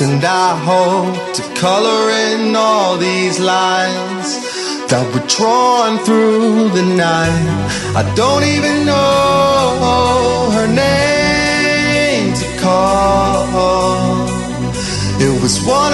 and I hope to color in all these lines that were drawn through the night. I don't even know her name to call. It was one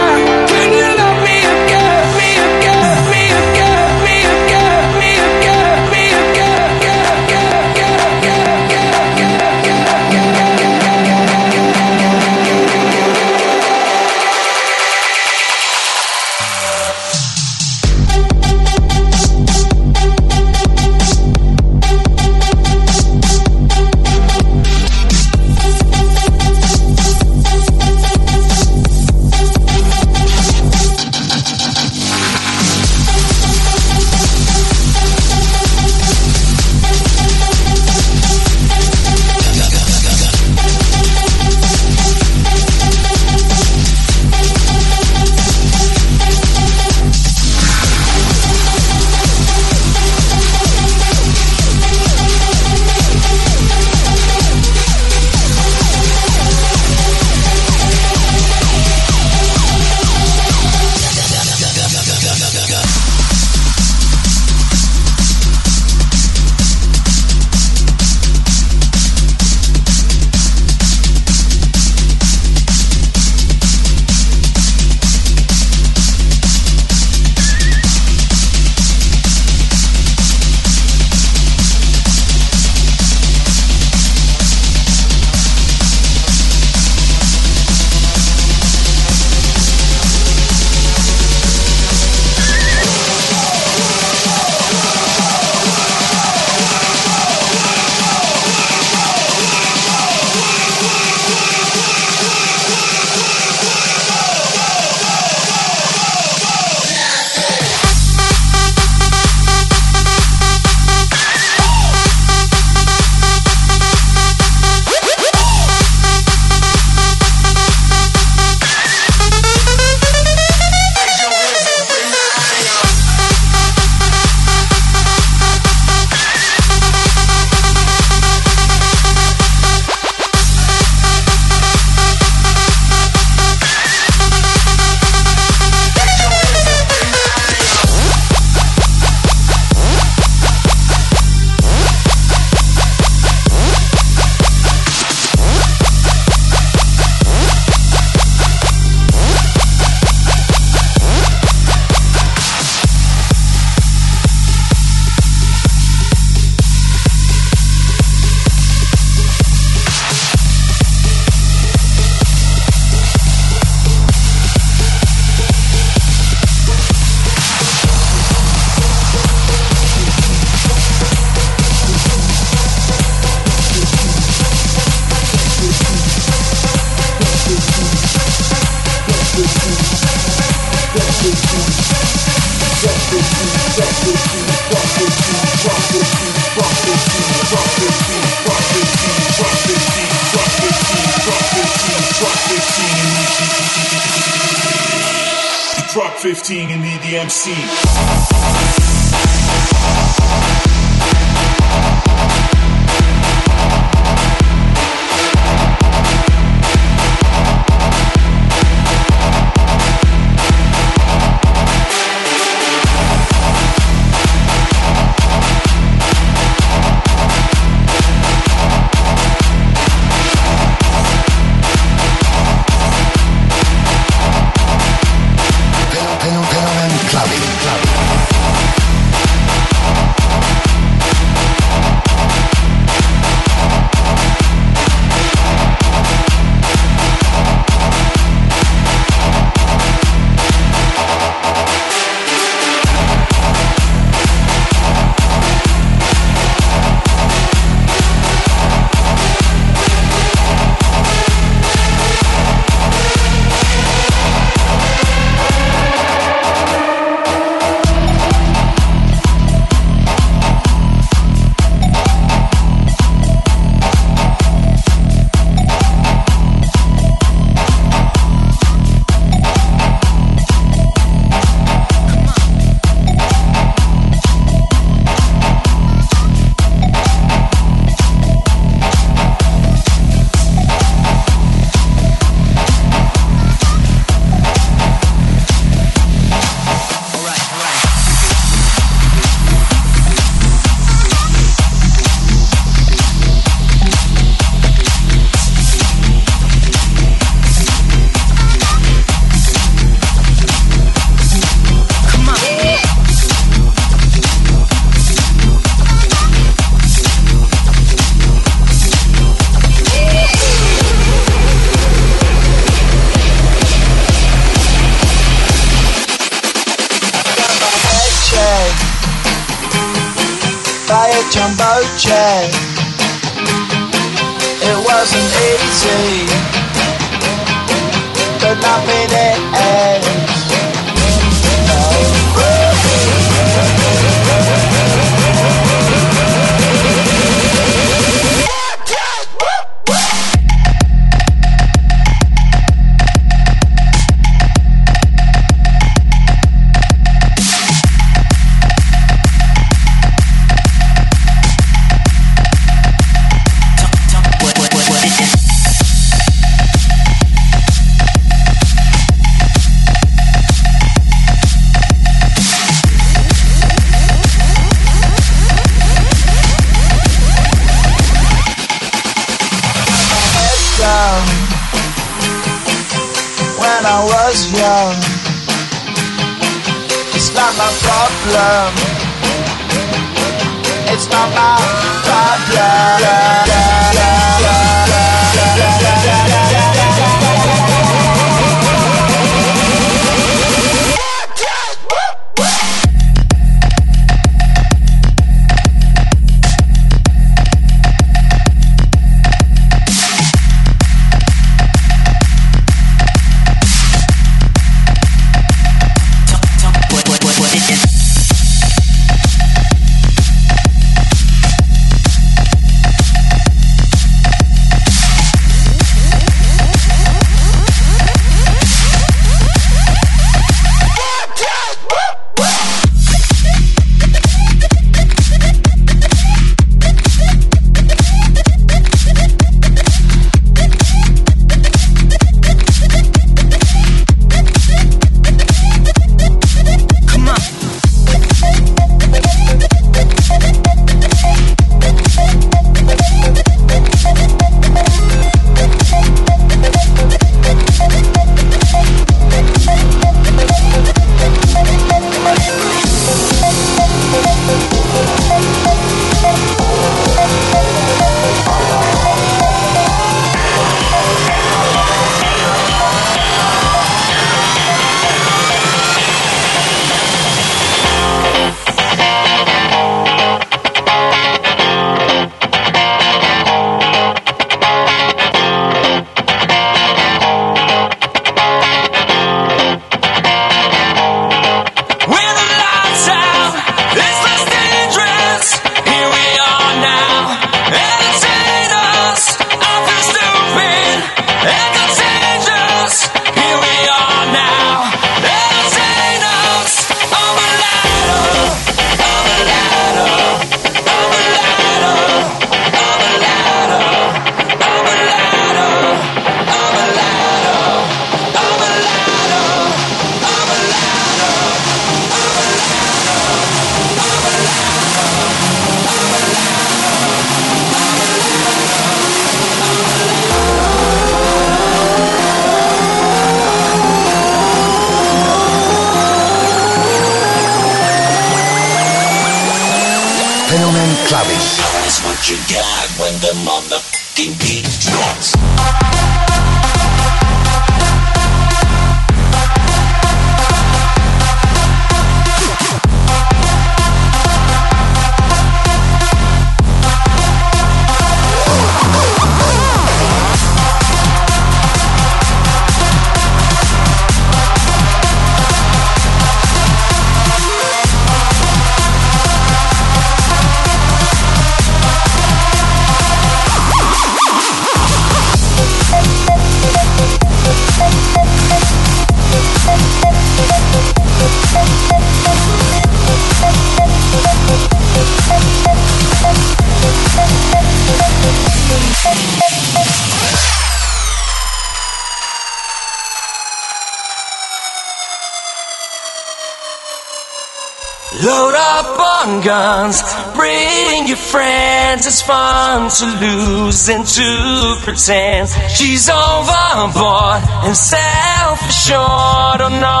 load up on guns. Bring your friends, it's fun to lose and to pretend. She's overboard and self assured. Oh no,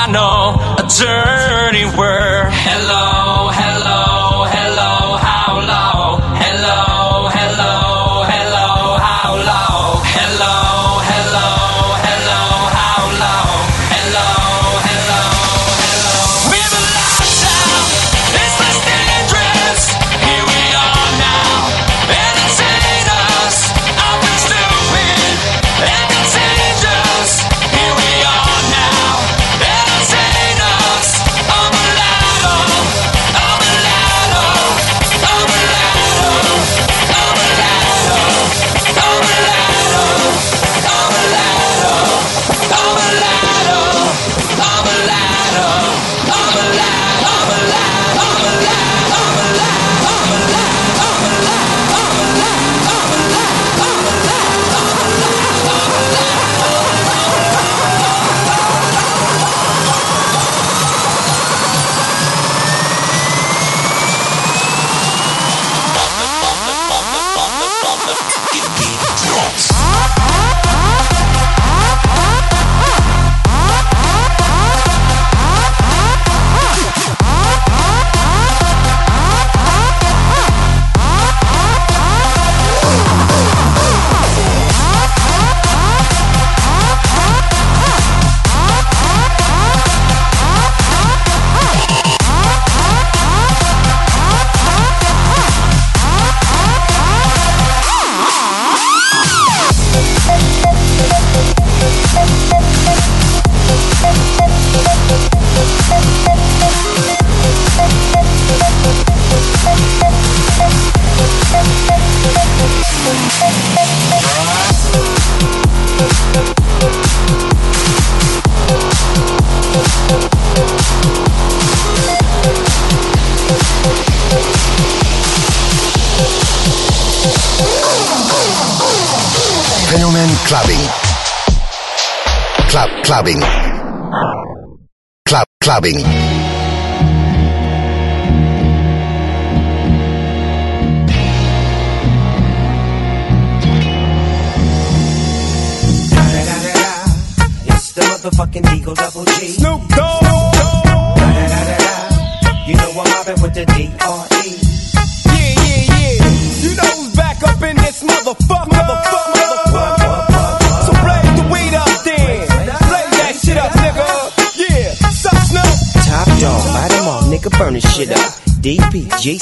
I know a dirty word. Hello, hello, hello. Club DP,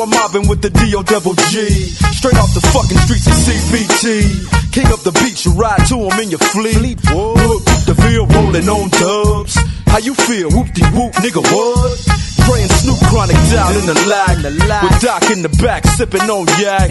I'm mobbing with the D.O. Double G. Straight off the fucking streets of CPT. King up the beach, you ride to him in your fleet. Whoop, the Ville rolling on dubs. How you feel? Whoop de whoop, nigga, what? And Snoop Chronic down in the lag. With Doc in the back, sipping on yak.